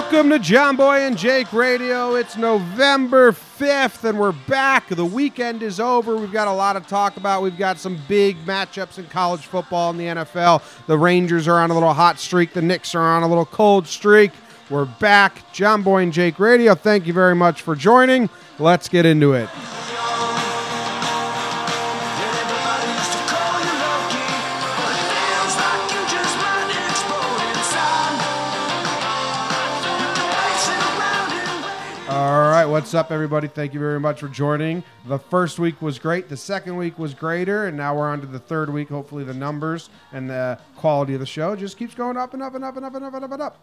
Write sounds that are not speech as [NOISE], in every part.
Welcome to John Boy and Jake Radio. It's November 5th, and we're back. The weekend is over. We've got a lot to talk about. We've got some big matchups in college football and the NFL. The Rangers are on a little hot streak, the Knicks are on a little cold streak. We're back. John Boy and Jake Radio. Thank you very much for joining. Let's get into it. All right, what's up, everybody? Thank you very much for joining. The first week was great. The second week was greater, and now we're on to the third week. Hopefully, the numbers and the quality of the show just keeps going up and up and up and up and up and up and up.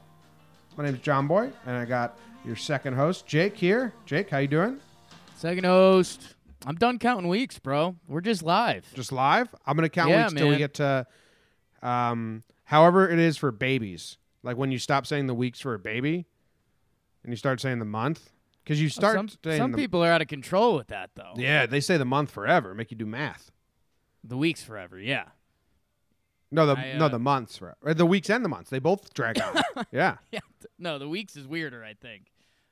My name's John Boy, and I got your second host, Jake, here. Jake, how you doing? Second host. I'm done counting weeks, bro. We're just live. Just live? I'm gonna count Yeah, weeks till we man. get to, um, however it is for babies. Like when you stop saying the weeks for a baby, and you start saying the month, because you start some some the, people are out of control with that, though. Yeah, they say the month forever. Make you do math. The weeks forever. Yeah. No, the I, no uh, the months? Or the weeks and the months. They both drag on. [LAUGHS] yeah, Yeah. No, the weeks is weirder. I think.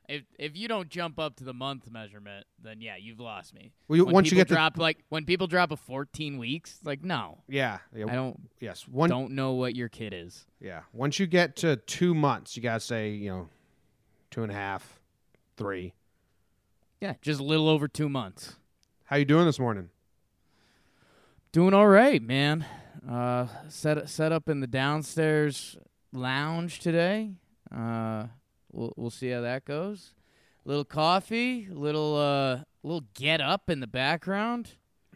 If if you don't jump up to the month measurement, then yeah, you've lost me. Well, you- once you get drop like when people drop a 14 weeks, like no, yeah, yeah. I don't yes, one. don't know what your kid is. Yeah, once you get to two months, you gotta say you know, two and a half, three. Yeah, just a little over two months. How you doing this morning? Doing all right, man. Uh, set set up in the downstairs lounge today. Uh, we'll we'll see how that goes. Little coffee, little uh, little get up in the background.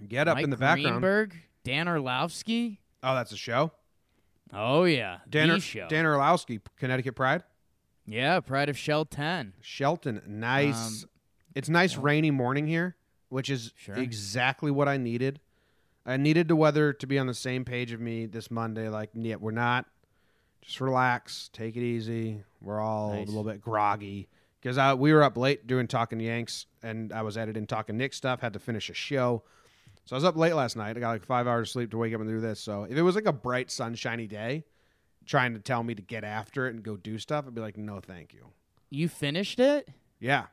Get up Mike in the background. Greenberg, Dan Orlovsky. Oh, that's a show. Oh yeah, Dan, the show. Dan Orlovsky, Connecticut Pride. Yeah, Pride of Shell Ten. Shelton, nice. Um, it's nice rainy morning here, which is Sure. exactly what I needed. I needed the weather to be on the same page of me this Monday. Like, yeah, we're not. Just relax, take it easy. We're all Nice. a little bit groggy because we were up late doing talking Yanks, and I was editing talking Nick stuff. Had to finish a show, so I was up late last night. I got like five hours of sleep to wake up and do this. So if it was like a bright, sunshiny day, trying to tell me to get after it and go do stuff, I'd be like, no, thank you. You finished it. Yeah,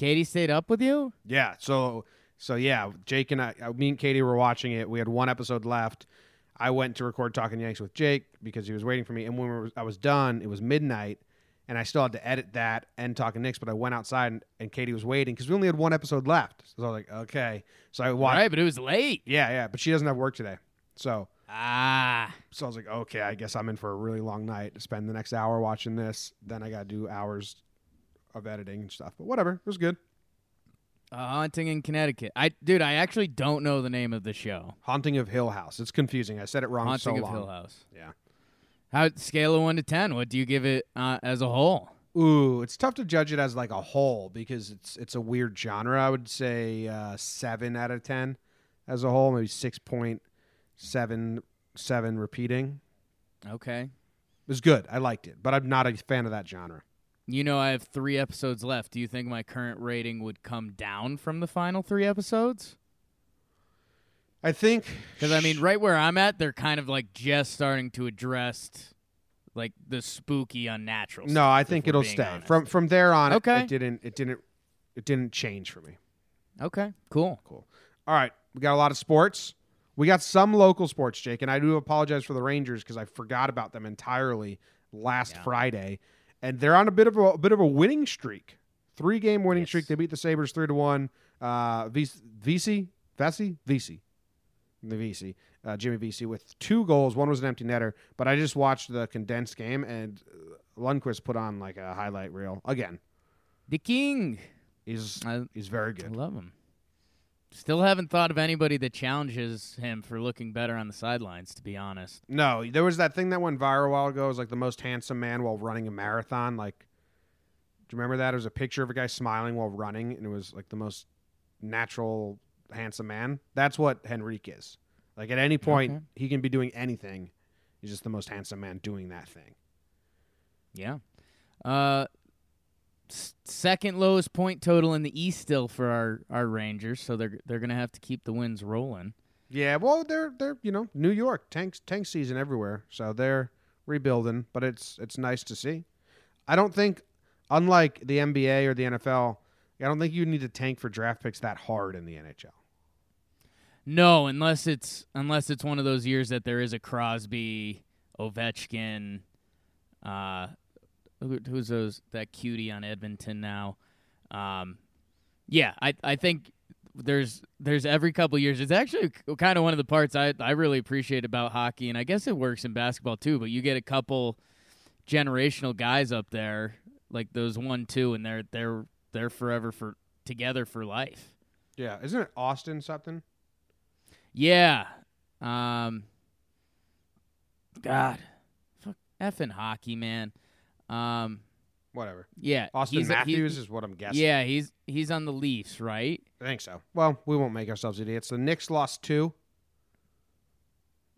Katie stayed up with you. Yeah. So so yeah, Jake and I, uh, me and Katie were watching it. We had one episode left. I went to record Talking Yanks with Jake because he was waiting for me. And when we were, I was done, it was midnight, and I still had to edit that and Talking Knicks. But I went outside and, and Katie was waiting because we only had one episode left. So I was like, okay. So I watched. right, but it was late. Yeah, yeah. But she doesn't have work today. So Ah, so I was like, okay, I guess I'm in for a really long night. To spend the next hour watching this. Then I got to do hours of editing and stuff. But whatever, it was good. a haunting in Connecticut. I dude, I actually don't know the name of the show. Haunting of Hill House. It's confusing. I said it wrong Haunting so of long. Hill House. Yeah. How scale of one to ten? What do you give it uh, as a whole? Ooh, it's tough to judge it as like a whole because it's it's a weird genre. I would say uh, seven out of ten as a whole, maybe six point seven seven repeating. Okay. It was good. I liked it, but I'm not a fan of that genre. You know, I have three episodes left. Do you think my current rating would come down from the final three episodes? I think Because I mean, right where I'm at, they're kind of like just starting to address like the spooky, unnatural. no, I think it'll stay honest. from from there on. it- Okay. it didn't it didn't it didn't change for me. Okay, cool. Cool. All right, we got a lot of sports. We got some local sports, Jake, and I do apologize for the Rangers because I forgot about them entirely last Yeah. Friday, and they're on a bit of a, a bit of a winning streak, three game winning Yes. streak. They beat the Sabres three to one. Uh, Vesey, VC, Vesey, VC, the Vesey, uh, Jimmy Vesey with two goals. One was an empty netter, but I just watched the condensed game, and Lundqvist put on like a highlight reel again. The king. is I, he's very I love him. Still haven't thought of anybody that challenges him for looking better on the sidelines. To be honest. No, there was that thing that went viral a while ago. It was like the most handsome man while running a marathon. Like, do you remember that? It was a picture of a guy smiling while running, and it was like the most natural, handsome man. That's what Henrik is. Like at any point, Okay. he can be doing anything. He's just the most handsome man doing that thing. Yeah. Uh, second lowest point total in the East still for our, our Rangers, so they're they're gonna have to keep the wins rolling. Yeah, well, they're they're you know New York tanks tank season everywhere, so they're rebuilding. But it's it's nice to see. I don't think, unlike the NBA or the NFL, I don't think you need to tank for draft picks that hard in the NHL. No, unless it's unless it's one of those years that there is a Crosby, Ovechkin, uh, who's those that cutie on Edmonton now? Um, yeah, I I think there's there's every couple years. It's actually kind of one of the parts I I really appreciate about hockey, and I guess it works in basketball too. But you get a couple generational guys up there, like those one two, and they're they're they're forever for together for life. Yeah, isn't it Austin something? Yeah. Um God. Fuck effing hockey, man. Um Whatever. yeah. Austin he's, he's- Matthews is what I'm guessing. Yeah, he's he's on the Leafs, right? I think so. Well, we won't make ourselves idiots. The Knicks lost two.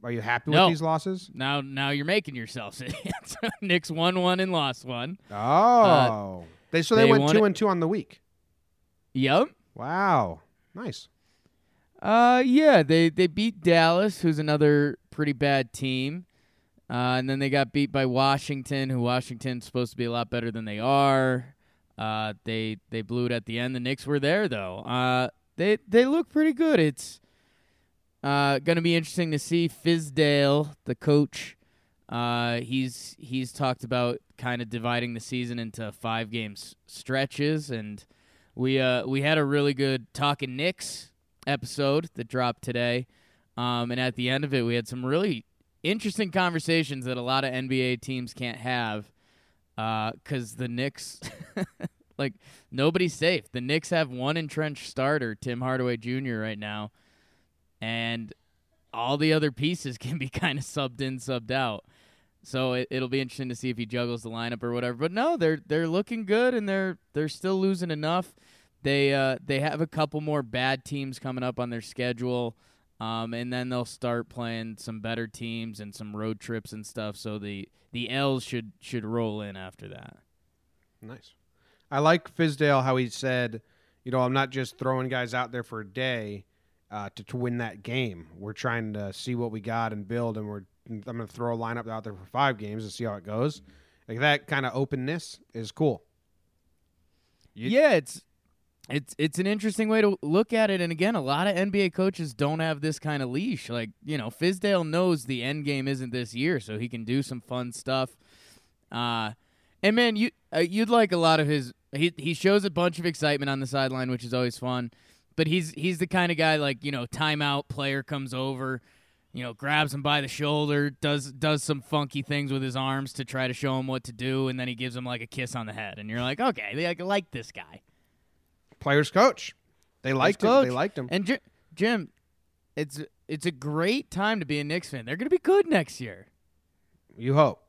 Are you happy No. with these losses? Now now you're making yourselves [LAUGHS] idiots. Knicks won one and lost one. Oh, they so they, Uh, they went two it- and two on the week. Yep. Wow, nice. Uh yeah, they they beat Dallas, who's another pretty bad team. Uh, and then they got beat by Washington, who Washington's supposed to be a lot better than they are. Uh, they they blew it at the end. The Knicks were there though. Uh, they they look pretty good. It's uh, going to be interesting to see Fizdale, the coach. Uh, he's he's talked about kind of dividing the season into five games stretches, and we uh we had a really good talking Knicks episode that dropped today. Um, and at the end of it, we had some really interesting conversations that a lot of NBA teams can't have because the Knicks, [LAUGHS] like, nobody's safe. The Knicks have one entrenched starter, Tim Hardaway Jr., right now, and all the other pieces [LAUGHS] can be kind of subbed in, subbed out. So it, it'll be interesting to see if he juggles the lineup or whatever. But no, they're they're looking good and they're they're still losing enough. They uh, they have a couple more bad teams coming up on their schedule. Um, and then they'll start playing some better teams and some road trips and stuff. So the the L's should should roll in after that. Nice. I like Fizdale how he said, you know, I'm not just throwing guys out there for a day uh, to to win that game. We're trying to see what we got and build, and we're I'm going to throw a lineup out there for five games and see how it goes. Like that kind of openness is cool. You- yeah, it's it's it's an interesting way to look at it. And again, a lot of NBA coaches don't have this kind of leash. Like you know, Fizdale knows the end game isn't this year, so he can do some fun stuff. Uh, and man, you uh, you'd like a lot of his. He he shows a bunch of excitement on the sideline, which is always fun. But he's he's the kind of guy like you know, timeout player comes over. You know, grabs him by the shoulder, does does some funky things with his arms to try to show him what to do, and then he gives him like a kiss on the head, and you're like, okay, like, like this guy. Players coach. They liked him. They liked him. And Ji- Jim, it's it's a great time to be a Knicks fan. They're going to be good next year. You hope.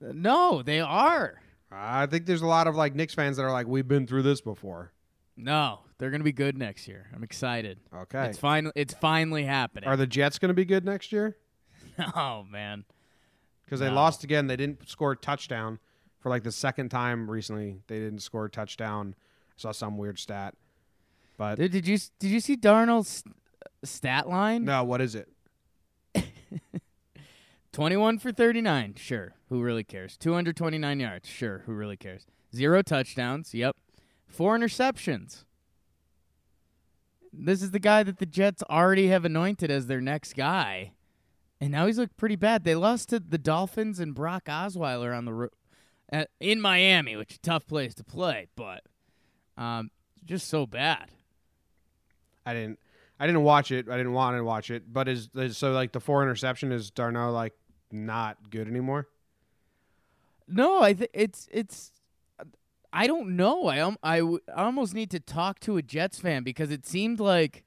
No, they are. I think there's a lot of like Knicks fans that are like, we've been through this before. No, they're going to be good next year. I'm excited. Okay. It's finally it's finally happening. Are the Jets going to be good next year? [LAUGHS] oh man. Because they No. lost again. They didn't score a touchdown for like the second time recently. They didn't score a touchdown. Saw some weird stat. But Dude, did you did you see Darnold's stat line? no, what is it? [LAUGHS] 21 for 39. Sure. Who really cares? 229 yards. Sure. Who really cares? Zero touchdowns. Yep. Four interceptions. This is the guy that the Jets already have anointed as their next guy. And now he's looked pretty bad. They lost to the Dolphins and Brock Osweiler on the ro- at, in Miami, which is a tough place to play, but um, just so bad. I didn't. I didn't watch it. I didn't want to watch it. But is, is so like the four interception is Darnold like not good anymore? No, I think it's it's. I don't know. I um, I, w- I almost need to talk to a Jets fan because it seemed like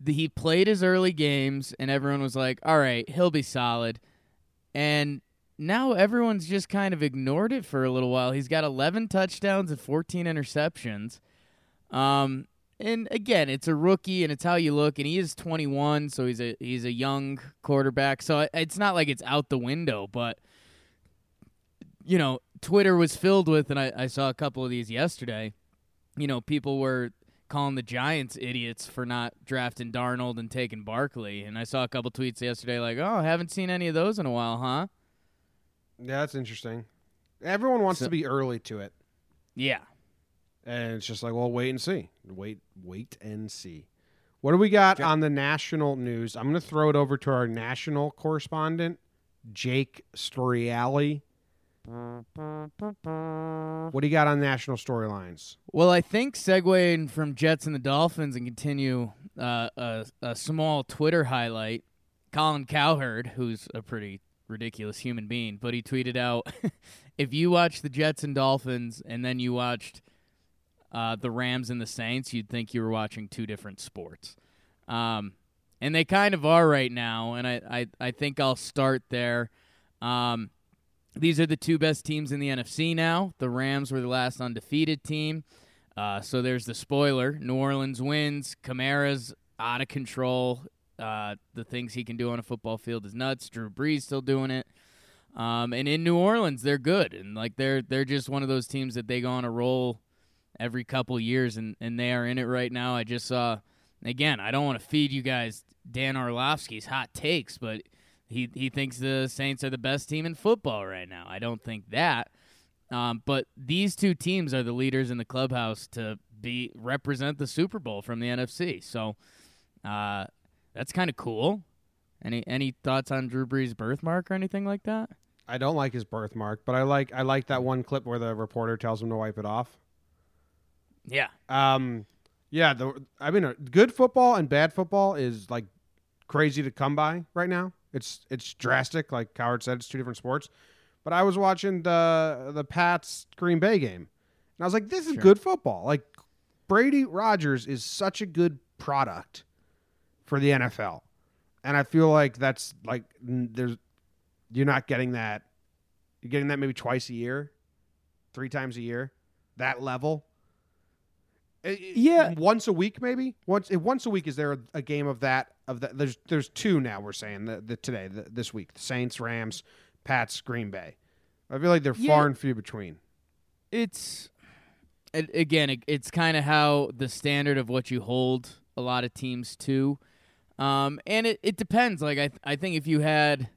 the, he played his early games and everyone was like, "All right, he'll be solid," and now everyone's just kind of ignored it for a little while. He's got 11 touchdowns and 14 interceptions. Um, and again, it's a rookie, and it's how you look. And he is 21, so he's a he's a young quarterback. So it's not like it's out the window, but you know, Twitter was filled with, and I, I saw a couple of these yesterday. You know, people were calling the Giants idiots for not drafting Darnold and taking Barkley. And I saw a couple tweets yesterday like, "Oh, haven't seen any of those in a while, huh?" Yeah, that's interesting. Everyone wants So- to be early to it, Yeah. and it's just like, well, wait and see. Wait, wait and see. What do we got on the national news? I'm going to throw it over to our national correspondent, Jake Storiale. What do you got on national storylines? Well, I think segueing from Jets and the Dolphins and continue uh, a, a small Twitter highlight. Colin Cowherd, who's a pretty ridiculous human being, but he tweeted out [LAUGHS] if you watched the Jets and Dolphins and then you watched uh, the Rams and the Saints, you'd think you were watching two different sports. Um, and they kind of are right now, and I, I, I think I'll start there. Um, these are the two best teams in the NFC now. The Rams were the last undefeated team. Uh, so there's the spoiler. New Orleans wins. Kamara's out of control. Uh, the things he can do on a football field is nuts. Drew Brees still doing it. Um, and in New Orleans, they're good, and like they're they're just one of those teams that they go on a roll every couple years, and and they are in it right now. I just saw again. I don't want to feed you guys Dan Orlovsky's hot takes, but he he thinks the Saints are the best team in football right now. I don't think that. Um, but these two teams are the leaders in the clubhouse to be represent the Super Bowl from the NFC. So uh, that's kind of cool. Any any thoughts on Drew Brees' birthmark or anything like that? I don't like his birthmark, but I like I like that one clip where the reporter tells him to wipe it off. Yeah, Um, yeah, the I mean, uh, good football and bad football is like crazy to come by right now. It's it's drastic, like Cowherd said. It's two different sports. But I was watching the the Pats Green Bay game, and I was like, "This is Sure. good football." Like Brady Rodgers is such a good product for the NFL, and I feel like that's like there's you're not getting that. You're getting that maybe twice a year, three times a year, that level. Yeah. once a week maybe. Once once a week is there a, a game of that of that? There's there's two now. We're saying the, the today the, this week: the Saints, Rams, Pats, Green Bay. I feel like they're Yeah. far and few between. it's again, it's kind of how the standard of what you hold a lot of teams to, um, and it, it depends. Like I, th- I think if you had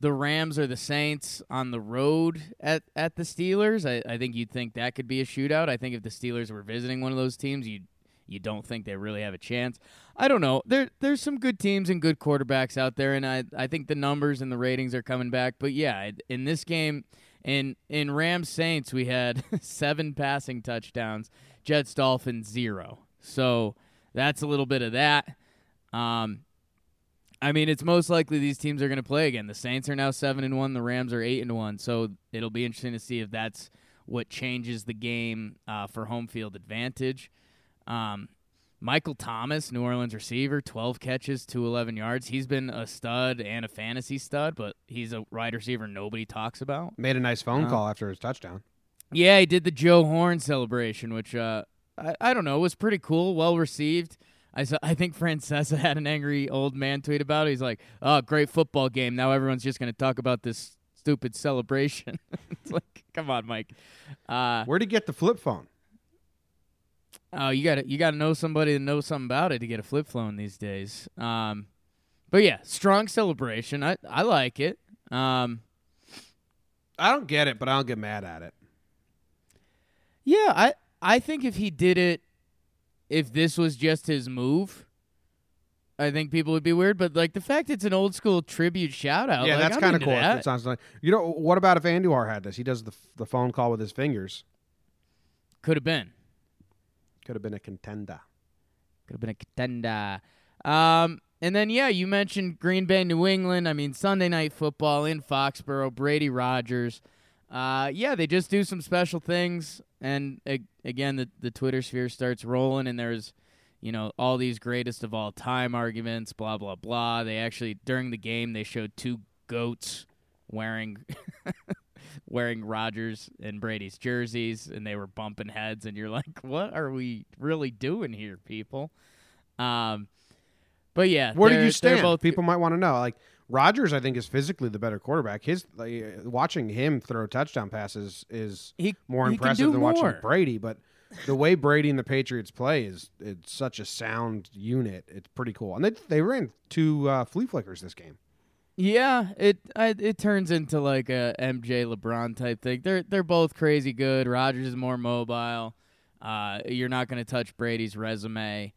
the Rams or the Saints on the road at, at the Steelers, I, I think you'd think that could be a shootout. I think if the Steelers were visiting one of those teams, you you don't think they really have a chance. I don't know. There there's some good teams and good quarterbacks out there, and I I think the numbers and the ratings are coming back. But yeah, in this game, in in Rams Saints, we had [LAUGHS] seven passing touchdowns. Jets Dolphins zero. So that's a little bit of that. Um, I mean, it's most likely these teams are going to play again. The Saints are now seven and one. The Rams are eight and one. So it'll be interesting to see if that's what changes the game uh, for home field advantage. Um, Michael Thomas, New Orleans receiver, 12 catches, 211 yards. He's been a stud and a fantasy stud, but he's a wide receiver nobody talks about. Made a nice phone Uh, call after his touchdown. Yeah, he did the Joe Horn celebration, which uh, I, I don't know was pretty cool, well received. I saw, I think Francesa [LAUGHS] had an angry old man tweet about it. He's like, "Oh, great football game. Now everyone's just going to talk about this stupid celebration." [LAUGHS] it's like, come on, Mike. Uh, Where'd he get the flip phone? Oh, you got to you got to know somebody to know something about it to get a flip phone these days. Um, but yeah, strong celebration. I I like it. Um, I don't get it, but I don't get mad at it. yeah, I I think if he did it, if this was just his move, I think people would be weird. But like the fact it's an old school tribute shout out, yeah, like, that's kind of cool. that. It sounds like you know. What about if Andujar had this? He does the the phone call with his fingers. Could have been. Could have been a contender. Could have been a contender. Um, and then yeah, you mentioned Green Bay, New England. I mean, Sunday night football in Foxborough. Brady Rodgers. Uh, yeah, they just do some special things, and uh, again, the the Twitter sphere starts rolling, and there's, you know, all these greatest of all time arguments, blah blah blah. They actually during the game they showed two goats wearing [LAUGHS] wearing Rodgers and Brady's jerseys, and they were bumping heads, and you're like, what are we really doing here, people? Um, but yeah, Where did you stand? Both, People might want to know. Like Rodgers, I think is physically the better quarterback. His like, watching him throw touchdown passes is he more he impressive than more. watching Brady. But the way Brady and the Patriots play is it's such a sound unit. It's pretty cool. And they they ran two uh, flea flickers this game. Yeah, it I, it turns into like a MJ LeBron type thing. They're they're both crazy good. Rodgers is more mobile. Uh, you're not going to touch Brady's resume.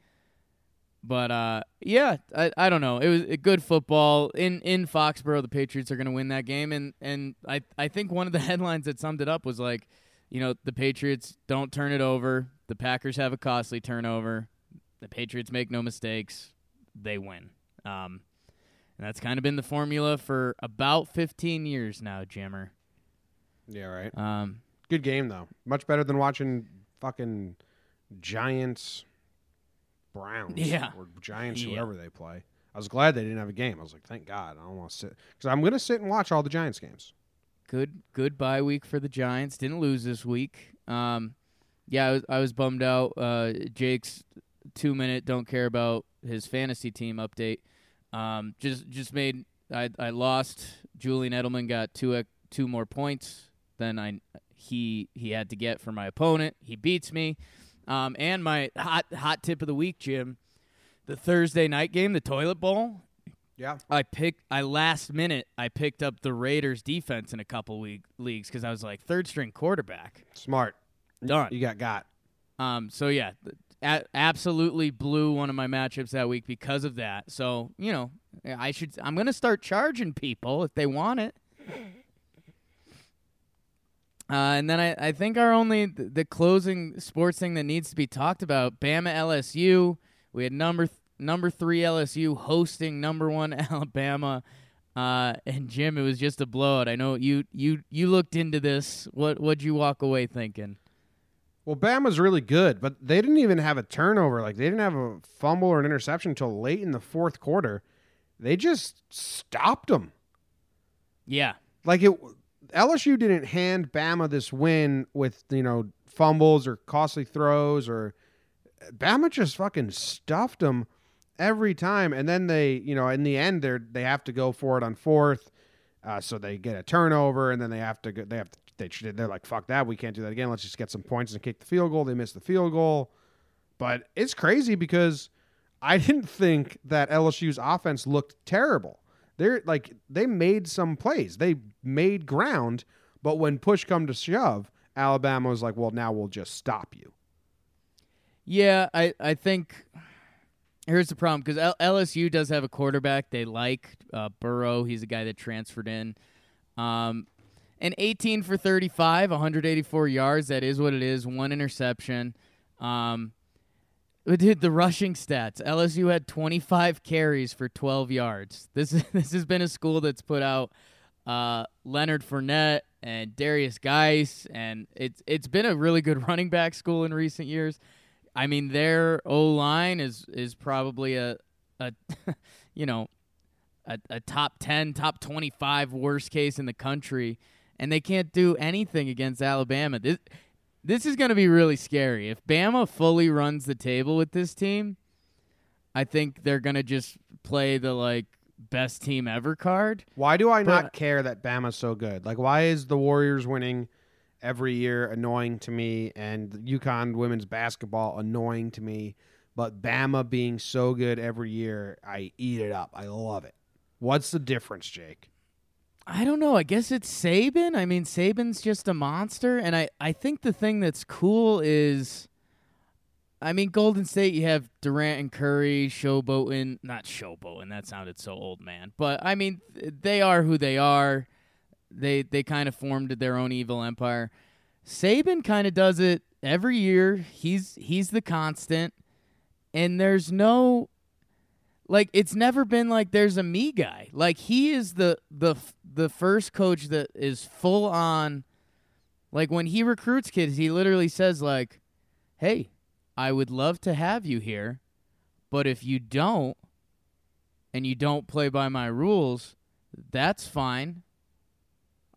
But uh, yeah, I, I don't know. It was a good football in in Foxborough. The Patriots are going to win that game, and and I I think one of the [LAUGHS] headlines that summed it up was like, you know, the Patriots don't turn it over. The Packers have a costly turnover. The Patriots make no mistakes. They win. Um, and that's kind of been the formula for about 15 years now, Jimmer. Yeah, right. Um, Good game though. Much better than watching fucking Giants, Browns, Yeah. or Giants, Yeah. whoever they play. I was glad they didn't have a game. I was like, thank God. I don't want to sit because I'm gonna sit and watch all the Giants games. good good bye week for the Giants. Didn't lose this week. Um, yeah, I was, I was bummed out. Uh, Jake's two minute don't care about his fantasy team update. Um, just just made I I lost. Julian Edelman got two two more points than I he he had to get for my opponent. He beats me. Um, and my hot hot tip of the week, Jim, the Thursday night game, the toilet bowl. Yeah. I picked. I last minute. I picked up the Raiders defense in a couple week leagues because I was like third string quarterback. Smart. Done. You got got. Um. So yeah, a- absolutely blew one of my matchups that week because of that. So you know, I should. I'm gonna start charging people if they want it. Uh, and then I, I think our only the, the closing sports thing that needs to be talked about Bama LSU. We had number th- number three LSU hosting number one [LAUGHS] Alabama. Uh, and Jim, it was just a blowout. I know you you you looked into this. What what'd you walk away thinking? Well, Bama's really good, but they didn't even have a turnover. Like they didn't have a fumble or an interception until late in the fourth quarter. They just stopped them. Yeah, Like it, LSU didn't hand Bama this win with you know fumbles or costly throws or Bama just fucking stuffed them every time. And then they, you know, in the end, they they have to go for it on fourth, uh, so they get a turnover, and then they have to go, they have to, they they're like fuck that, we can't do that again. Let's just get some points and kick the field goal. They miss the field goal, but it's crazy because I didn't think that LSU's offense looked terrible. They're like they made some plays. They made ground, but when push come to shove, Alabama was like, "Well, now we'll just stop you." yeah. I I think here's the problem because L- LSU does have a quarterback they like, uh, Burrow. He's a guy that transferred in. Um, and 18 for 35, 184 yards. That is what it is. One interception. Um, dude, the rushing stats. LSU had 25 carries for 12 yards. This is, [LAUGHS] this has been a school that's put out uh, Leonard Fournette and Derrius Guice, and it's it's been a really good [LAUGHS] running back school in recent years. I mean, their O line is is probably a a [LAUGHS] you know a, a top 10, top 25 worst case in the country, and they can't do anything against Alabama. This, this is going to be really scary. If Bama fully runs the table with this team, I think they're going to just play the like best team ever card. Why do I not care that Bama's so good? Like, why is the Warriors winning every year annoying to me, and UConn women's basketball annoying to me? But Bama being so good every year, I eat it up. I love it. What's the difference, Jake? I don't know. I guess it's Saban. I mean, Saban's just a monster, and I I think the thing that's cool is, I mean, Golden State. You have Durant and Curry, showboating. Not showboating. That sounded so old, man. But I mean, they are who they are. They they kind of formed their own evil empire. Saban kind of does it every year. He's he's the constant, and there's no like it's never been like there's a me guy. Like he is the the the first coach that is full on Like when he recruits kids, he literally says like, "Hey, I would love to have you here, but if you don't and you don't play by my rules, that's fine.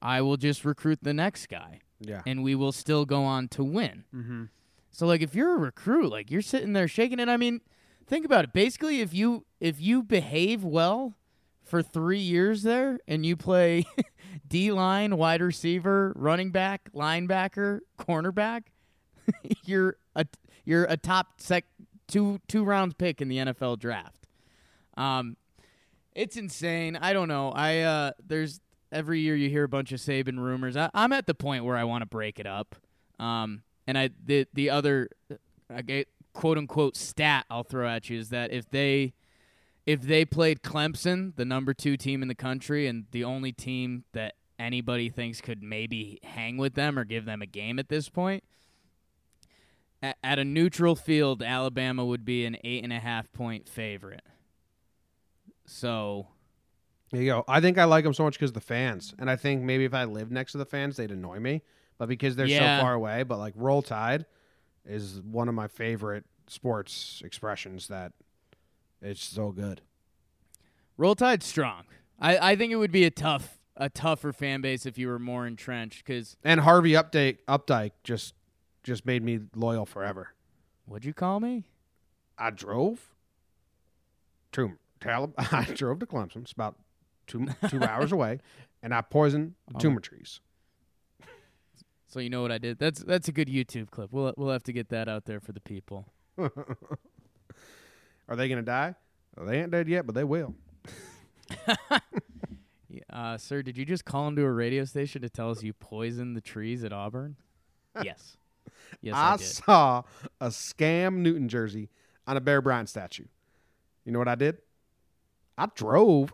I will just recruit the next guy Yeah. and we will still go on to win." Mm-hmm. So like if you're a recruit, like you're sitting there shaking it. I mean, think about it. Basically, if you if you behave well for 3 years there and you play [LAUGHS] D line, wide receiver, running back, linebacker, cornerback, [LAUGHS] you're a you're a top sec two two rounds pick in the NFL draft. Um it's insane. I don't know. I uh there's every year you hear a bunch of Saban rumors. I, I'm at the point where I want to break it up. Um and I the the other I get quote unquote stat I'll throw at you is that if they if they played Clemson, the number two team in the country, and the only team that anybody thinks could maybe hang with them or give them a game at this point, at, at a neutral field, Alabama would be an eight and a half point favorite. So There you go. I think I like them so much because the fans, and I think maybe if I lived next to the fans, they'd annoy me. But because they're Yeah. so far away, but like Roll Tide is one of my favorite sports expressions. That it's so good. Roll Tide strong. I, I think it would be a tough a tougher fan base if you were more entrenched. Because And Harvey Updike Updike just just made me loyal forever. what'd you call me? I drove to Talib. [LAUGHS] I drove to Clemson. It's about two two [LAUGHS] hours away, and I poisoned the Oh. Toomer trees. So you know what I did. That's that's a good YouTube clip. We'll we'll have to get that out there for the people. [LAUGHS] Are they gonna die? Well, they ain't dead yet, but they will. [LAUGHS] Uh, sir, did you just call into a radio station to tell us you poisoned the trees at Auburn? [LAUGHS] yes. Yes, I, I saw a scam Newton jersey on a Bear Bryant statue. You know what I did? I drove.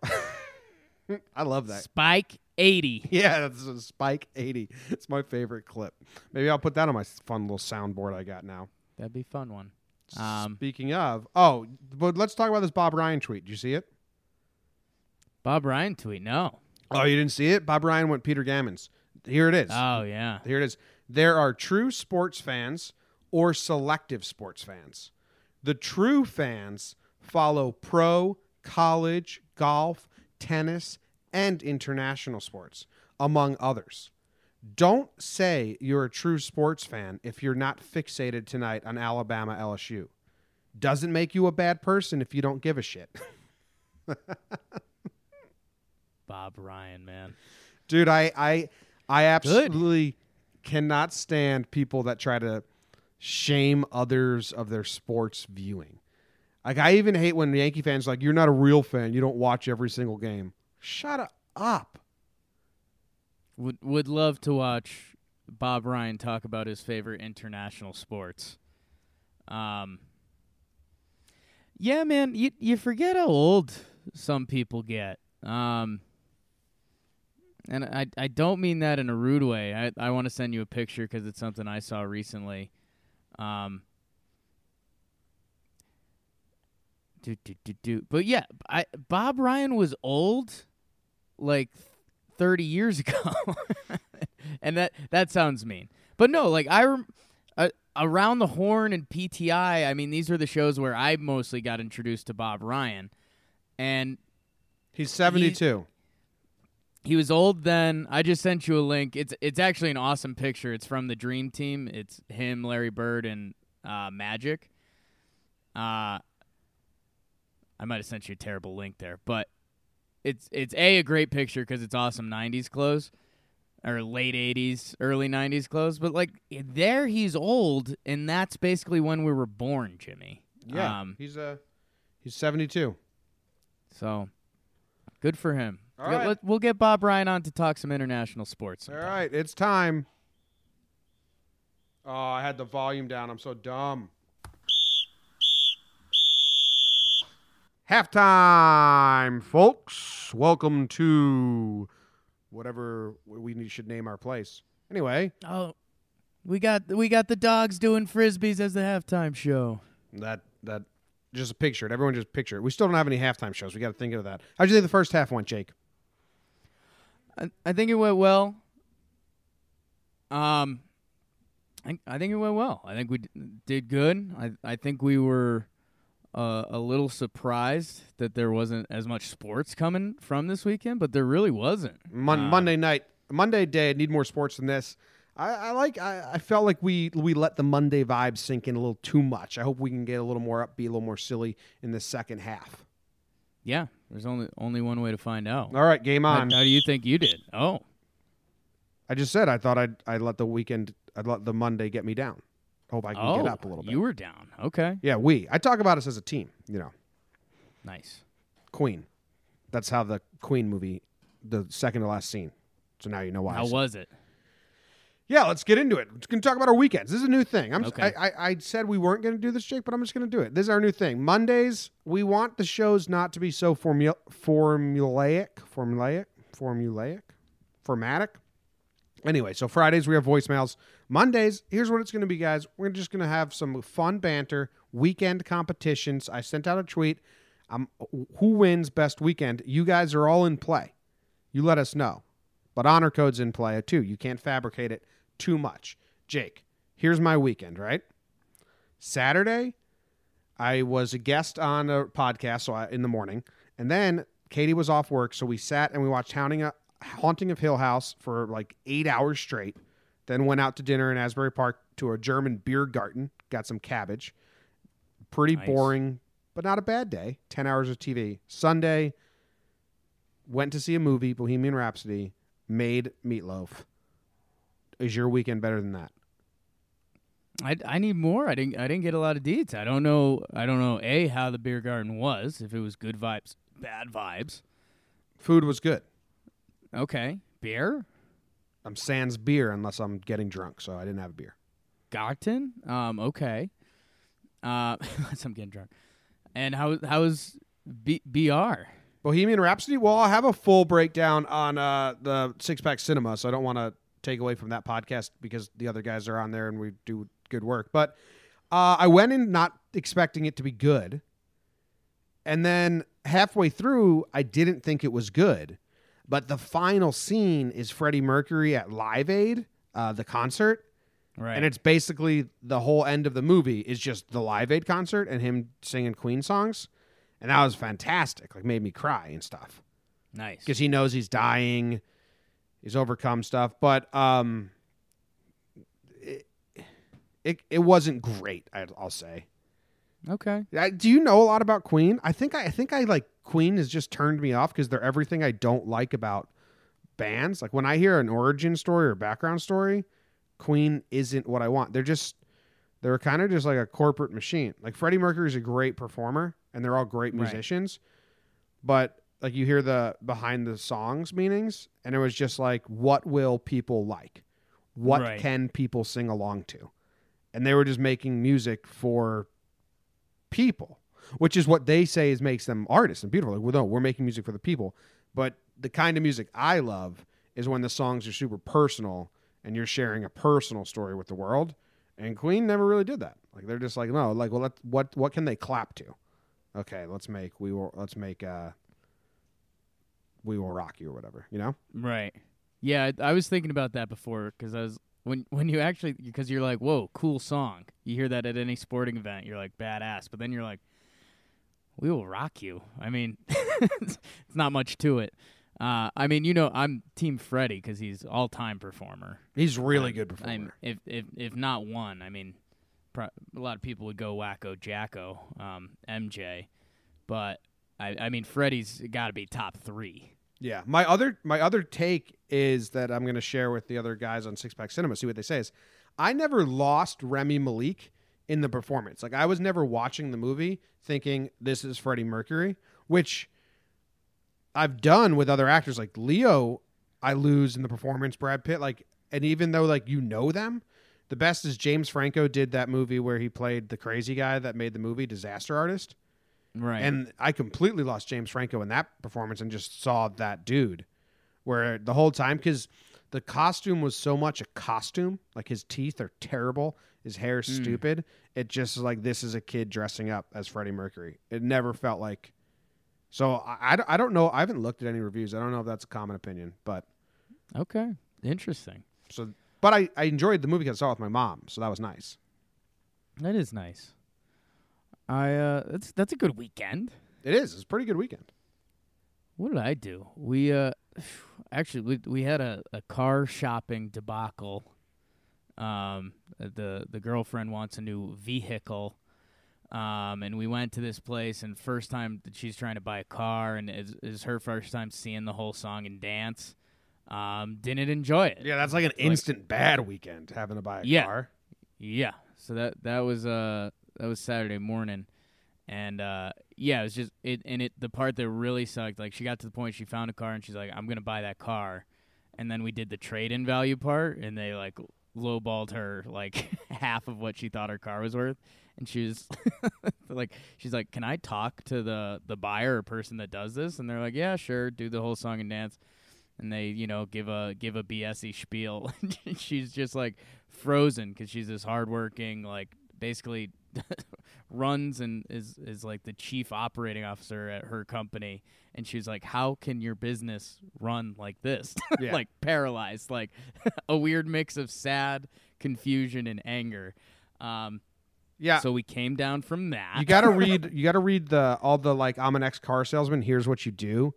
I love that. Spike 80. [LAUGHS] Yeah, that's a Spike 80. It's my favorite clip. Maybe I'll put that on my fun little soundboard I got now. That'd be a fun one. Um, Speaking of, oh, but let's talk about this Bob Ryan tweet. Did you see it? Bob Ryan tweet. No. Oh, you didn't see it? Bob Ryan went Peter Gammons. Here it is. Oh, yeah. Here it is. There are true sports fans or selective sports fans. The true fans follow pro, college, golf, tennis, and international sports, among others. Don't say you're a true sports fan if you're not fixated tonight on Alabama LSU. Doesn't make you a bad person if you don't give a shit. [LAUGHS] Bob Ryan, man. Dude, I I I absolutely cannot stand people that try to shame others of their sports viewing. Like I even hate when Yankee fans are like you're not a real fan, you don't watch every single game. Shut up. Would would love to watch Bob Ryan talk about his favorite international sports. Um Yeah, man, you you forget how old some people get. Um and I I don't mean that in a rude way. I I want to send you a picture cuz it's something I saw recently. Um do, do, do, do. But yeah, I Bob Ryan was old like 30 years ago. [LAUGHS] and that that sounds mean. But no, like I rem- uh, around the horn and PTI, I mean these are the shows where I mostly got introduced to Bob Ryan. And He's 72. he was old then. I just sent you a link. It's it's actually an awesome picture. It's from the Dream Team. It's him, Larry Bird, and uh, Magic. Uh, I might have sent you a terrible link there, but it's it's a a great picture because it's awesome '90s clothes or late '80s, early '90s clothes. But like there, he's old, and that's basically when we were born, Jimmy. yeah. Um, he's uh he's 72. so good for him. All We'll- let- we'll get Bob Ryan on to talk some international sports. All sometime. right, it's time. Oh, I had the volume down. I'm so dumb. Halftime, folks. Welcome to whatever we need- should name our place. Anyway, Oh, we got we got the dogs doing frisbees as the halftime show. that that just a picture it. Everyone just picture it. We still don't have any halftime shows. We got to think of that. How'd you think the first half went, Jake? I, I think it went well. Um, I, I think it went well. I think we d- did good. I I think we were uh, a little surprised that there wasn't as much sports coming from this weekend, but there really wasn't. Mon- Uh, Monday night, Monday day. I need more sports than this. I, I like. I, I felt like we we let the Monday vibes sink in a little too much. I hope we can get a little more upbeat, a little more silly in the second half. Yeah, there's only only one way to find out. All right, game How, on. how do you think you did? Oh, I just said I thought I'd I'd let the weekend, I'd let the Monday get me down. Hope I can oh, get up a little bit. you were down. Okay, yeah, we. I talk about us as a team. You know, nice. Queen. That's how the Queen movie, the second to last scene. So now you know why. How was it? Yeah, let's get into it. We're going to talk about our weekends. This is a new thing. I'm Okay. I, I, I said we weren't going to do this, Jake, but I'm just going to do it. This is our new thing. Mondays, we want the shows not to be so formu- formulaic, formulaic, formulaic, formatic. Anyway, so Fridays we have voicemails. Mondays, here's what it's going to be, guys. We're just going to have some fun banter, weekend competitions. I sent out a tweet. Um, who wins best weekend? You guys are all in play. You let us know. But honor code's in play too. You can't fabricate it too much. Jake, here's my weekend, right? Saturday, I was a guest on a podcast so I, in the morning, and then Katie was off work, so we sat and we watched Haunting, of- Haunting of Hill House for like eight hours straight. Then went out to dinner in Asbury Park to a German beer garden, got some cabbage. Pretty Nice. boring, but not a bad day. Ten hours of TV. Sunday, went to see a movie, Bohemian Rhapsody, made meatloaf. Is your weekend better than that? I, I need more. I didn't I didn't get a lot of deets. I don't know. I don't know a how the beer garden was. If it was good vibes, bad vibes. Food was good. Okay, beer, I'm sans beer unless I'm getting drunk, so I didn't have a beer. Garten. Um, okay. Uh, [LAUGHS] unless I'm getting drunk. And how how is B- BR? Bohemian Rhapsody. Well, I'll have a full breakdown on uh, the Six Pack Cinema, so I don't want to take away from that podcast because the other guys are on there and we do good work. But uh, I went in not expecting it to be good, and then halfway through, I didn't think it was good. But the final scene is Freddie Mercury at Live Aid, uh, the concert, Right. and it's basically the whole end of the movie is just the Live Aid concert and him singing Queen songs, and that was fantastic. Like made me cry and stuff nice. because he knows he's dying, he's overcome stuff. But um, it it, it wasn't great. I'll say. Okay. Do you know a lot about Queen? I think I, I think I like Queen has just turned me off because they're everything I don't like about bands. Like when I hear an origin story or background story, Queen isn't what I want. They're just they're kind of just like a corporate machine. Like Freddie Mercury is a great performer and they're all great Right. musicians, but like you hear the behind the songs meanings and it was just like what will people like? What Right. can people sing along to? And they were just making music for people, which is what they say is makes them artists and beautiful. Like, well, no, we're making music for the people. But the kind of music I love is when the songs are super personal and you're sharing a personal story with the world. And Queen never really did that. Like they're just like, no, like, well, let, what what can they clap to? Okay, let's make we will let's make uh we will rock you or whatever, you know? Right. Yeah, I I was thinking about that before because I was when when you actually because you're like, whoa, cool song. You hear that at any sporting event, you're like badass. But then you're like, we will rock you. I mean, [LAUGHS] it's not much to it. Uh, I mean, you know, I'm Team Freddie because he's all time performer. He's really I'm- good performer. I'm, if if if not one, I mean, pro- a lot of people would go Wacko Jacko, um, MJ, but I I mean, Freddie's got to be top three. Yeah. My other my other take is that I'm going to share with the other guys on Six Pack Cinema. See what they say. Is I never lost Rami Malek in the performance. Like I was never watching the movie thinking this is Freddie Mercury, which I've done with other actors like Leo. I lose in the performance. Brad Pitt, like, and even though like you know them, the best is James Franco did that movie where he played the crazy guy that made the movie Disaster Artist. Right. And I completely lost James Franco in that performance and just saw that dude where the whole time because the costume was so much a costume, like his teeth are terrible, his hair's stupid. It just is like this is a kid dressing up as Freddie Mercury. It never felt like. So I, I, don't- I don't know. I haven't looked at any reviews. I don't know if that's a common opinion, but Okay. Interesting. so but I, I enjoyed the movie because I saw it with my mom, so that was nice. That is nice. I uh, that's that's a good weekend. It is. It's a pretty good weekend. What did I do? We uh, [SIGHS] actually we we had a, a car shopping debacle. Um, the the girlfriend wants a new vehicle. Um, and we went to this place, and first time that she's trying to buy a car, and is is her first time seeing the whole song and dance. Um, didn't enjoy it. Yeah, that's like an instant bad weekend having to buy a Yeah. car. Yeah. So that that was uh that was Saturday morning. And uh yeah, it was just it and it the part that really sucked, like she got to the point she found a car and she's like, I'm gonna buy that car and then we did the trade in value part and they like lowballed her like [LAUGHS] half of what she thought her car was worth. And she was [LAUGHS] like she's like, Can I talk to the the buyer or person that does this? And they're like, Yeah, sure, do the whole song and dance and they you know give a give a BSy spiel. [LAUGHS] she's just like frozen because she's this hardworking like basically runs and is is like the chief operating officer at her company and she's like how can your business run like this [LAUGHS] Yeah. like paralyzed like [LAUGHS] a weird mix of sad confusion and anger um Yeah. so we came down from that you got to [LAUGHS] read you got to read the all the like I'm an ex car salesman, here's what you do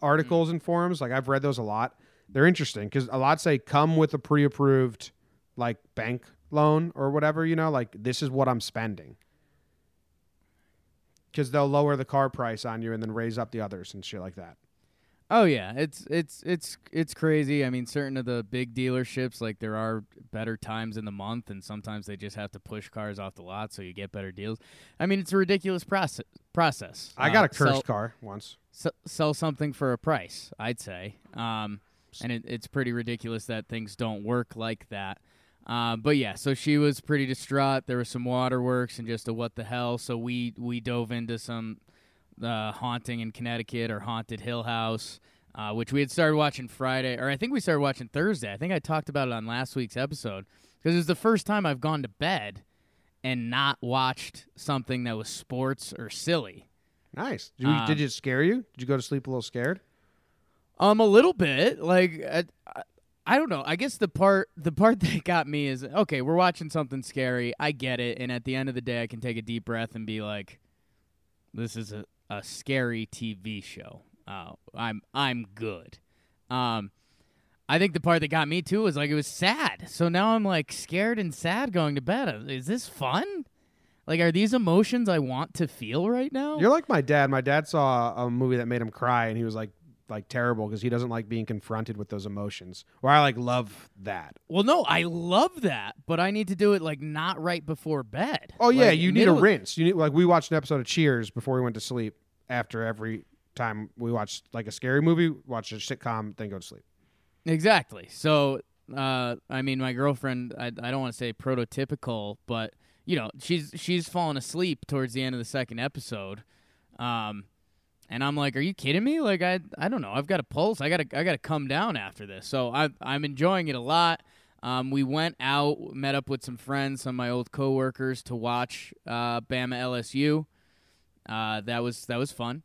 articles and forums. Like I've read those a lot. They're interesting cuz a lot say come with a pre-approved like bank loan or whatever, you know, like this is what I'm spending. Cuz they'll lower the car price on you and then raise up the others and shit like that. Oh yeah, it's it's it's it's crazy. I mean, certain of the big dealerships, like there are better times in the month, and sometimes they just have to push cars off the lot so you get better deals. I mean, it's a ridiculous process. Process. I Uh, got a cursed sell, car once. s- sell something for a price. I'd say, um, and it, it's pretty ridiculous that things don't work like that. Uh, but yeah, so she was pretty distraught. There was some waterworks and just a what the hell. So we we dove into some uh, haunting in Connecticut or haunted Hill House, uh, which we had started watching Friday, or I think we started watching Thursday. I think I talked about it on last week's episode because it was the first time I've gone to bed and not watched something that was sports or silly. Nice. Did, you, Um, did it scare you? Did you go to sleep a little scared? Um, a little bit. Like, I, I, don't know. I guess the part the part [LAUGHS] that got me is okay. We're watching something scary. I get it, and at the end of the day, I can take a deep breath and be like, "This is a, a scary TV show. Uh, I'm I'm good." Um, I think the part that got me too was like it was sad. So now I'm like scared and sad going to bed. Is this fun? Like, are these emotions I want to feel right now? You're like my dad. My dad saw a movie that made him cry, and he was like, like terrible because he doesn't like being confronted with those emotions. Where I like love that. Well, no, I love that, but I need to do it like not right before bed. Oh yeah, Like, you need a rinse. You need like we watched an episode of Cheers before we went to sleep. After every time we watched like a scary movie, watch a sitcom, then go to sleep. Exactly. So, uh, I mean, my girlfriend, I, I don't want to say prototypical, but you know, she's she's fallen asleep towards the end of the second episode, um, and I'm like, "Are you kidding me? Like, I I don't know. I've got a pulse. I gotta I gotta come down after this." So I I'm enjoying it a lot. Um, we went out, met up with some friends, some of my old coworkers, to watch uh, Bama LSU. Uh, that was that was fun.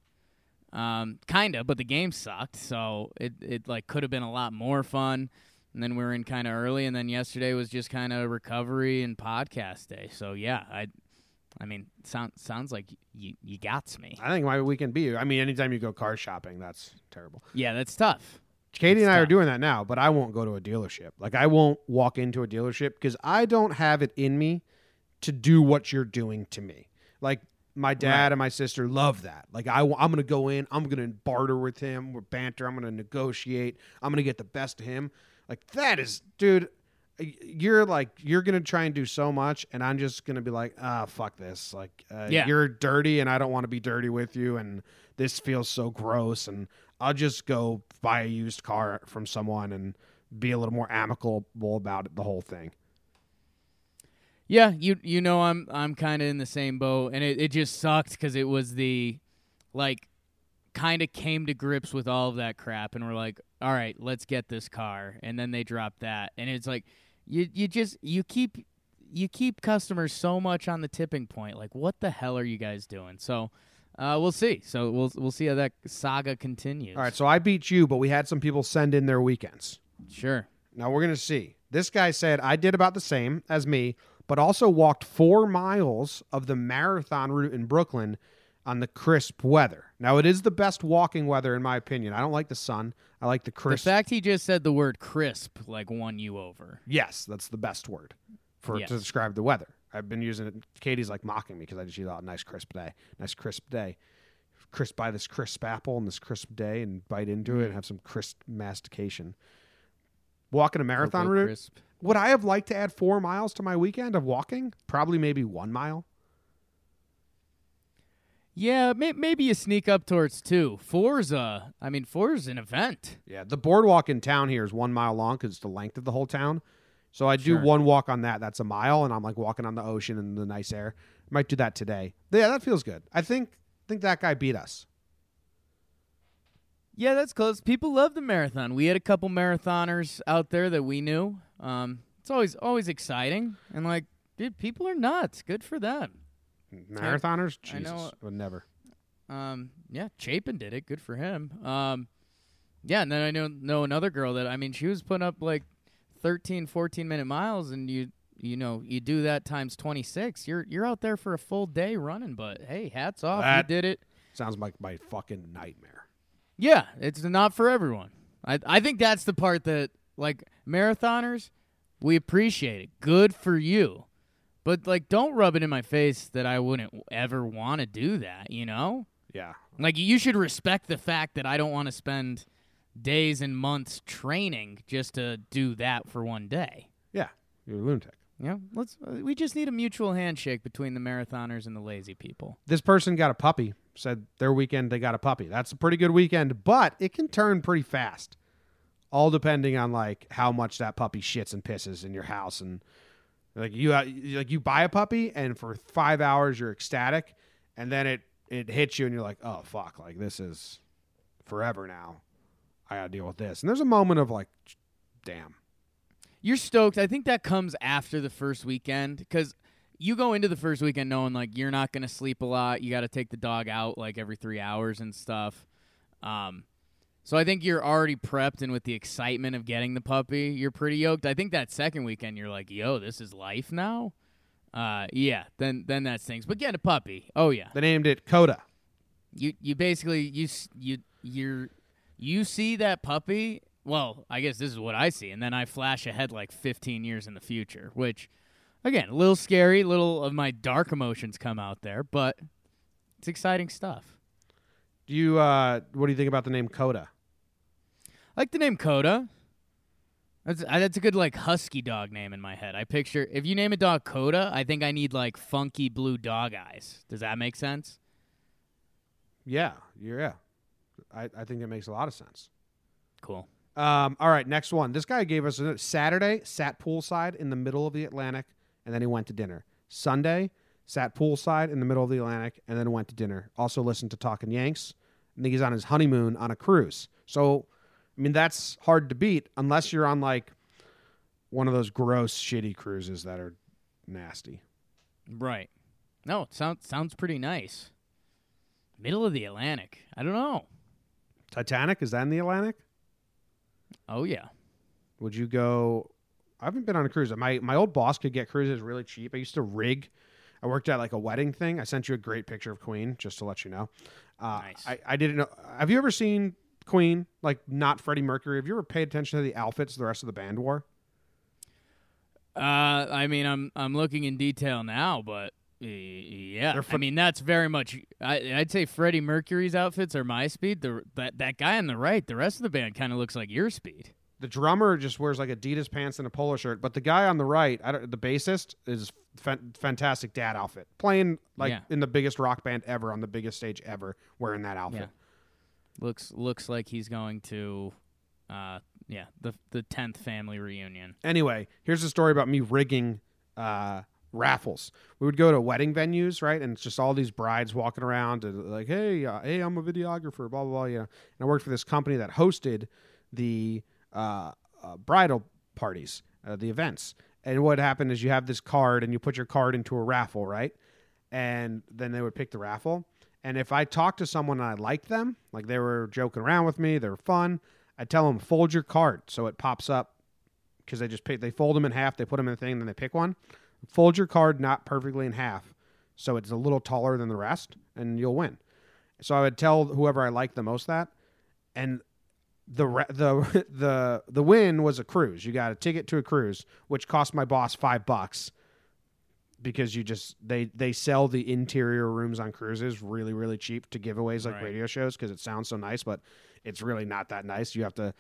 Um, kinda, but the game sucked, so it it like could have been a lot more fun. And then we were in kind of early, and then yesterday was just kind of recovery and podcast day. So yeah, I, I mean, sound sounds like you you got me. I think my weekend be. I mean, anytime you go car shopping, that's terrible. Yeah, that's tough. Katie and I are doing that now, but I won't go to a dealership. Like I won't walk into a dealership because I don't have it in me to do what you're doing to me. Like my dad Right. and my sister love that. Like I, I, am going to go in, I'm going to barter with him, we're banter, I'm going to negotiate, I'm going to get the best of him. Like that is, dude. You're like you're gonna try and do so much, and I'm just gonna be like, ah, fuck this. Like, uh, Yeah. you're dirty, and I don't want to be dirty with you, and this feels so gross, and I'll just go buy a used car from someone and be a little more amicable about it, the whole thing. Yeah, you you know I'm I'm kind of in the same boat, and it, it just sucked because it was the like kind of came to grips with all of that crap, and we're like, all right, let's get this car, and then they dropped that, and it's like you you just you keep you keep customers so much on the tipping point, like what the hell are you guys doing? So. Uh, we'll see. So we'll we'll see how that saga continues. All right, so I beat you, but we had some people send in their weekends. sure. Now we're gonna see. This guy said, I did about the same as me, but also walked four miles of the marathon route in Brooklyn on the crisp weather. Now, it is the best walking weather, in my opinion. I don't like the sun. I like the crisp. The fact he just said the word crisp like won you over. yes, that's the best word for Yes. to describe the weather. I've been using it. Katie's like mocking me because I just use, oh, nice crisp day. Nice crisp day. Crisp, buy this crisp apple on this crisp day and bite into it and have some crisp mastication. Walking a marathon route. Crisp. Would I have liked to add four miles to my weekend of walking? Probably maybe one mile. Yeah, may- maybe you sneak up towards two. Four's a, I mean, four's an event. Yeah, the boardwalk in town here is one mile long because it's the length of the whole town. So I do Sure. one walk on that. That's a mile, and I'm like walking on the ocean and the nice air. Might do that today. Yeah, that feels good. I think think that guy beat us. Yeah, that's close. People love the marathon. We had a couple marathoners out there that we knew. Um, it's always always exciting, and like, dude, people are nuts. Good for them. Marathoners, I know- Jesus, would never. Um, yeah, Chapin did it. Good for him. Um, yeah, and then I know know another girl that I mean, she was putting up like 13, 14 minute miles, and you you know you do that times twenty six. You're you're out there for a full day running. But hey, hats off, That- you did it. Sounds like my fucking nightmare. Yeah, it's not for everyone. I I think that's the part that like marathoners, we appreciate it. Good for you. But like don't rub it in my face that I wouldn't ever want to do that, you know? Yeah, Like you should respect the fact that I don't want to spend days and months training just to do that for one day. yeah, you're a lunatic. Know, let's uh, we just need a mutual handshake between the marathoners and the lazy people. This person got a puppy. Said their weekend they got a puppy. That's a pretty good weekend, but it can turn pretty fast. All depending on like how much that puppy shits and pisses in your house, and like you uh, like you buy a puppy, and for five hours you're ecstatic, and then it it hits you, and you're like, oh fuck, like this is forever now. I gotta deal with this, and there's a moment of like, damn. You're stoked. I think that comes after the first weekend because you go into the first weekend knowing like you're not to sleep a lot. You got to take the dog out like every three hours and stuff. Um, so I think you're already prepped and with the excitement of getting the puppy, you're pretty yoked. I think that second weekend you're like, yo, this is life now. Uh, yeah, then then that's things. But get a puppy. Oh yeah, They named it Coda. you you basically you you you're you see that puppy well i guess this is what i see and then i flash ahead like 15 years in the future which again a little scary a little of my dark emotions come out there but it's exciting stuff Do you uh what do you think about the name Coda? I like the name coda that's, that's a good like husky dog name in my head i picture if you name a dog coda i think i need like funky blue dog eyes does that make sense Yeah, yeah. I, I think it makes a lot of sense. cool Um, all right, next one. This guy gave us a Saturday, sat poolside in the middle of the Atlantic, and then he went to dinner. Sunday, sat poolside in the middle of the Atlantic, and then went to dinner. Also listened to Talking Yanks. I think he's on his honeymoon on a cruise. So, I mean, that's hard to beat unless you're on like one of those gross, shitty cruises that are nasty. Right. No, it sounds sounds pretty nice. Middle of the Atlantic. I don't know. Titanic, is that in the Atlantic? Oh yeah. Would you go? I haven't been on a cruise. My my old boss could get cruises really cheap. I used to rig. I worked at like a wedding thing. I sent you a great picture of Queen just to let you know. Uh, Nice. I, I didn't know. Have you ever seen Queen? Like not Freddie Mercury. Have you ever paid attention to the outfits the rest of the band wore? Uh, I mean, I'm I'm looking in detail now, but yeah, They're I mean that's very much. I, I'd say Freddie Mercury's outfits are my speed. The that that guy on the right, the rest of the band kind of looks like your speed. The drummer just wears like Adidas pants and a polo shirt, but the guy on the right, I don't, the bassist, is fan, fantastic dad outfit, playing like Yeah. in the biggest rock band ever on the biggest stage ever, wearing that outfit. Yeah. Looks looks like he's going to, uh, yeah, the the tenth family reunion. Anyway, here's a story about me rigging uh, raffles. We would go to wedding venues, right, and it's just all these brides walking around and like, hey, uh, hey, I'm a videographer, blah blah blah. You know, and I worked for this company that hosted the uh, uh, bridal parties, uh, the events. And what happened is you have this card and you put your card into a raffle, right? And then they would pick the raffle. And if I talk to someone and I like them, like they were joking around with me, they were fun, I'd tell them fold your card so it pops up because they just pick, they fold them in half, they put them in a thing, and then they pick one. Fold your card not perfectly in half, so it's a little taller than the rest, and you'll win. So I would tell whoever I liked the most that, and the [LAUGHS] the the the win was a cruise. You got a ticket to a cruise, which cost my boss five bucks because you just they they sell the interior rooms on cruises really really cheap to giveaways like Right. radio shows because it sounds so nice, but it's really not that nice. You have to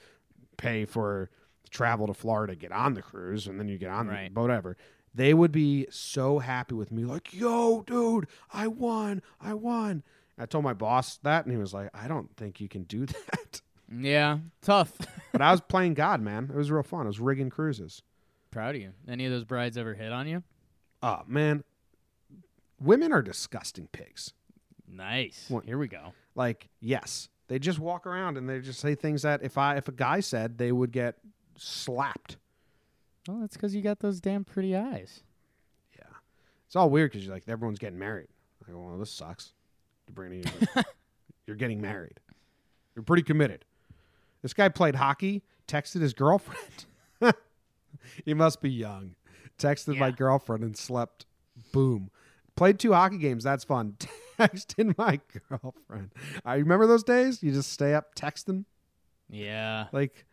pay for travel to Florida to get on the cruise, and then you get on Right. the whatever. They would be so happy with me, like, "Yo, dude, I won! I won!" I told my boss that, and he was like, "I don't think you can do [LAUGHS] that." Yeah, tough. [LAUGHS] but I was playing God, man. It was real fun. I was rigging cruises. Proud of you. Any of those brides ever hit on you? Oh man, women are disgusting pigs. Nice. What- Here we go. Like, yes, they just walk around and they just say things that if I if a guy said, they would get slapped. Well, that's because you got those damn pretty eyes. Yeah, it's all weird because you're like everyone's getting married. I go, well, this sucks. You're bringing [LAUGHS] you, you're getting married. You're pretty committed. This guy played hockey. Texted his girlfriend. [LAUGHS] he must be young. Texted my girlfriend and slept. Boom. Played two hockey games. That's fun. [LAUGHS] Texted my girlfriend. I remember those days. You just stay up texting, Yeah. like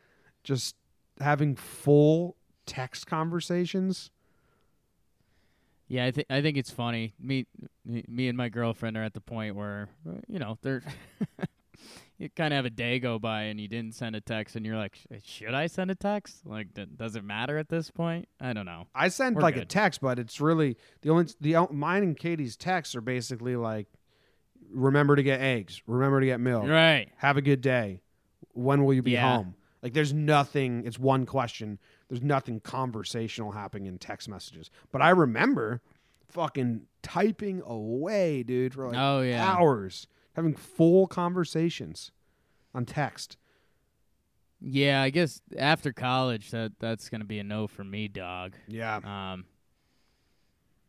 just having full text conversations. Yeah, I think I think it's funny. Me, me, me and my girlfriend are at the point where you know they're. [LAUGHS] you kind of have a day go by and you didn't send a text, and you're like, should I send a text? Like, does it matter at this point? I don't know. I send We're like a text, but it's really the only the mine and Katie's texts are basically like, remember to get eggs, remember to get milk, Right. have a good day. When will you be Yeah. home? Like, there's nothing. It's one question. There's nothing conversational happening in text messages. But I remember fucking typing away, dude, for like Oh, yeah. hours, having full conversations on text. Yeah, I guess after college, that that's gonna be a no for me, dog. Yeah, Um.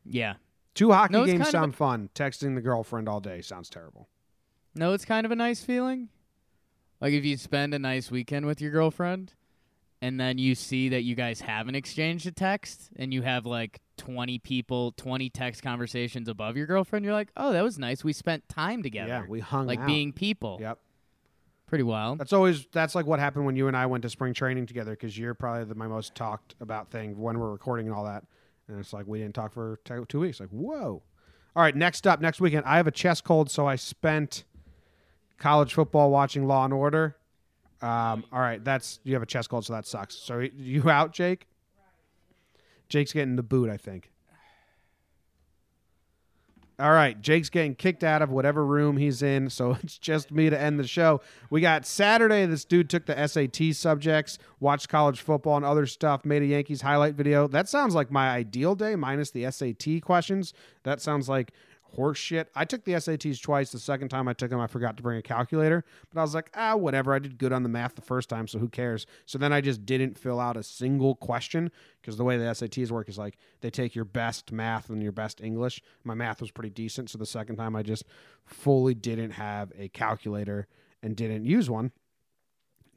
Yeah. two hockey No, games sound fun. Texting the girlfriend all day sounds terrible. No, it's kind of a nice feeling. Like if you spend a nice weekend with your girlfriend and then you see that you guys haven't exchanged a text and you have like 20 people, 20 text conversations above your girlfriend, you're like, "Oh, that was nice. We spent time together." Yeah, we hung like out. being people. Yep. Pretty wild. That's always that's like what happened when you and I went to spring training together because you're probably the, my most talked about thing when we're recording and all that. And it's like we didn't talk for t- two weeks. Like whoa. All right, next up, next weekend, I have a chest cold, so I spent college football watching Law and Order. Um, all right, that's you have a chest cold, so that sucks. So you out, Jake? Jake's getting the boot, I think. All right, Jake's getting kicked out of whatever room he's in, so [LAUGHS] it's just me to end the show. We got Saturday. This dude took the SAT subjects, watched college football and other stuff, made a Yankees highlight video. That sounds like my ideal day, minus the SAT questions. That sounds like horse shit. I took the SATs twice. The second time I took them, I forgot to bring a calculator, but I was like, ah, whatever. I did good on the math the first time, so who cares? So then I just didn't fill out a single question because the way the SATs work is like they take your best math and your best English. My math was pretty decent, so the second time I just fully didn't have a calculator and didn't use one.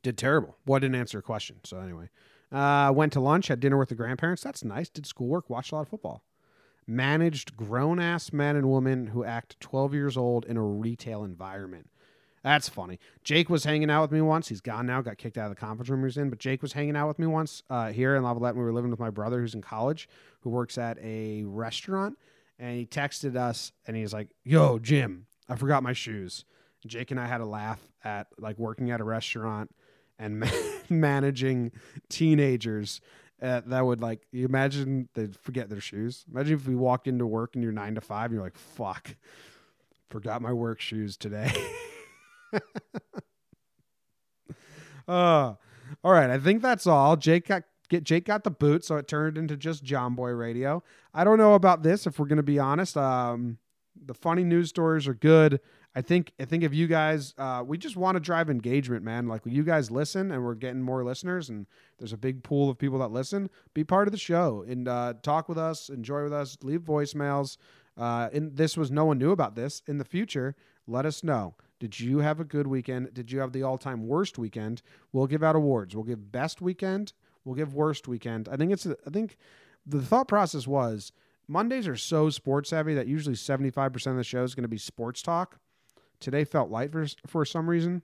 Did terrible. Well, I didn't answer a question. So anyway, uh, went to lunch, had dinner with the grandparents. That's nice. Did schoolwork, watched a lot of football. Managed grown ass men and women who act 12 years old in a retail environment. That's funny. Jake was hanging out with me once. He's gone now. Got kicked out of the conference room he was in. But Jake was hanging out with me once uh, here in Lavallette. We were living with my brother, who's in college, who works at a restaurant. And he texted us, and he's like, "Yo, Jim, I forgot my shoes." Jake and I had a laugh at like working at a restaurant and ma- [LAUGHS] managing teenagers uh, that would like you imagine they'd forget their shoes. Imagine if we walked into work and you're nine to five, and you're like, "Fuck, forgot my work shoes today." [LAUGHS] uh, all right, I think that's all. Jake got get Jake got the boot, so it turned into just John Boy Radio. I don't know about this if we're gonna be honest. Um, the funny news stories are good. I think I think if you guys uh, we just want to drive engagement, man. Like you guys listen and we're getting more listeners and there's a big pool of people that listen, be part of the show and uh, talk with us, enjoy with us, leave voicemails. Uh, and this was no one knew about this. In the future, let us know. Did you have a good weekend? Did you have the all-time worst weekend? We'll give out awards. We'll give best weekend, We'll give worst weekend. I think it's. I think the thought process was Mondays are so sports heavy that usually seventy five percent of the show is going to be sports talk. Today felt light for for some reason.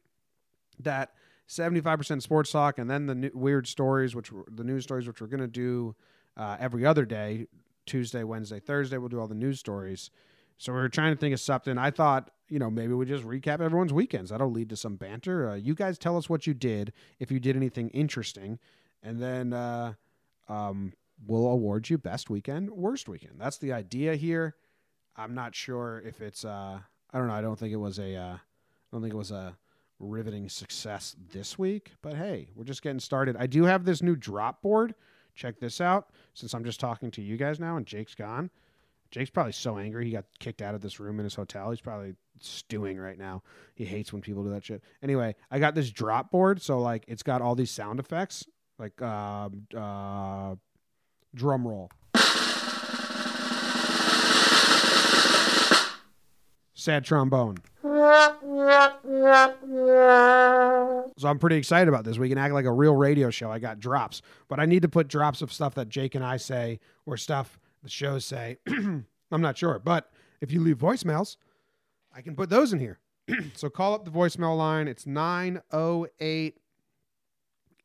That seventy five percent sports talk, and then the weird stories, which were, the news stories, which we're to do uh, every other day, Tuesday, Wednesday, Thursday. We'll do all the news stories. So we were trying to think of something. I thought, you know, maybe we just recap everyone's weekends. That'll lead to some banter. Uh, you guys tell us what you did, if you did anything interesting, and then uh, um, we'll award you best weekend, worst weekend. That's the idea here. I'm not sure if it's. Uh, I don't know. I don't think it was a. Uh, I don't think it was a riveting success this week. But hey, we're just getting started. I do have this new drop board. Check this out. Since I'm just talking to you guys now, and Jake's gone. Jake's probably so angry he got kicked out of this room in his hotel. He's probably stewing right now. He hates when people do that shit. Anyway, I got this drop board, so like it's got all these sound effects, like uh, uh, drum roll, sad trombone. [LAUGHS] So I'm pretty excited about this. We can act like a real radio show. I got drops, but I need to put drops of stuff that Jake and I say or stuff the shows say. [CLEARS THROAT] I'm not sure, but if you leave voicemails, I can put those in here. [CLEARS THROAT] so call up the voicemail line. It's 908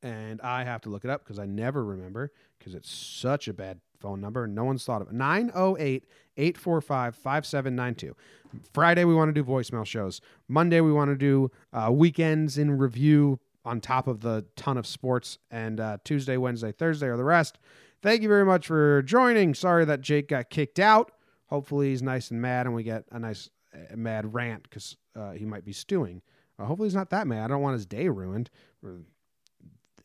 and I have to look it up because I never remember because it's such a bad phone number. No one's thought of it. 908 845 5792. Friday, we want to do voicemail shows. Monday, we want to do uh, weekends in review on top of the ton of sports. And uh, Tuesday, Wednesday, Thursday are the rest. Thank you very much for joining. Sorry that Jake got kicked out. Hopefully, he's nice and mad and we get a nice uh, mad rant because uh, he might be stewing. Uh, hopefully, he's not that mad. I don't want his day ruined.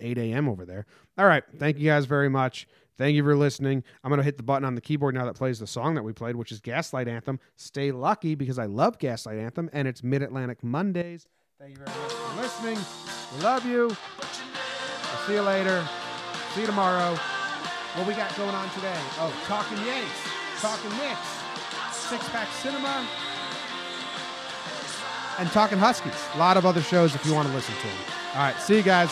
8 a.m. over there. All right. Thank you guys very much. Thank you for listening. I'm going to hit the button on the keyboard now that plays the song that we played, which is Gaslight Anthem. Stay lucky because I love Gaslight Anthem and it's Mid Atlantic Mondays. Thank you very much for listening. We love you. I'll see you later. See you tomorrow. What we got going on today? Oh, Talking Yanks, Talking Knicks, Six Pack Cinema, and Talking Huskies. A lot of other shows if you want to listen to them. All right. See you guys.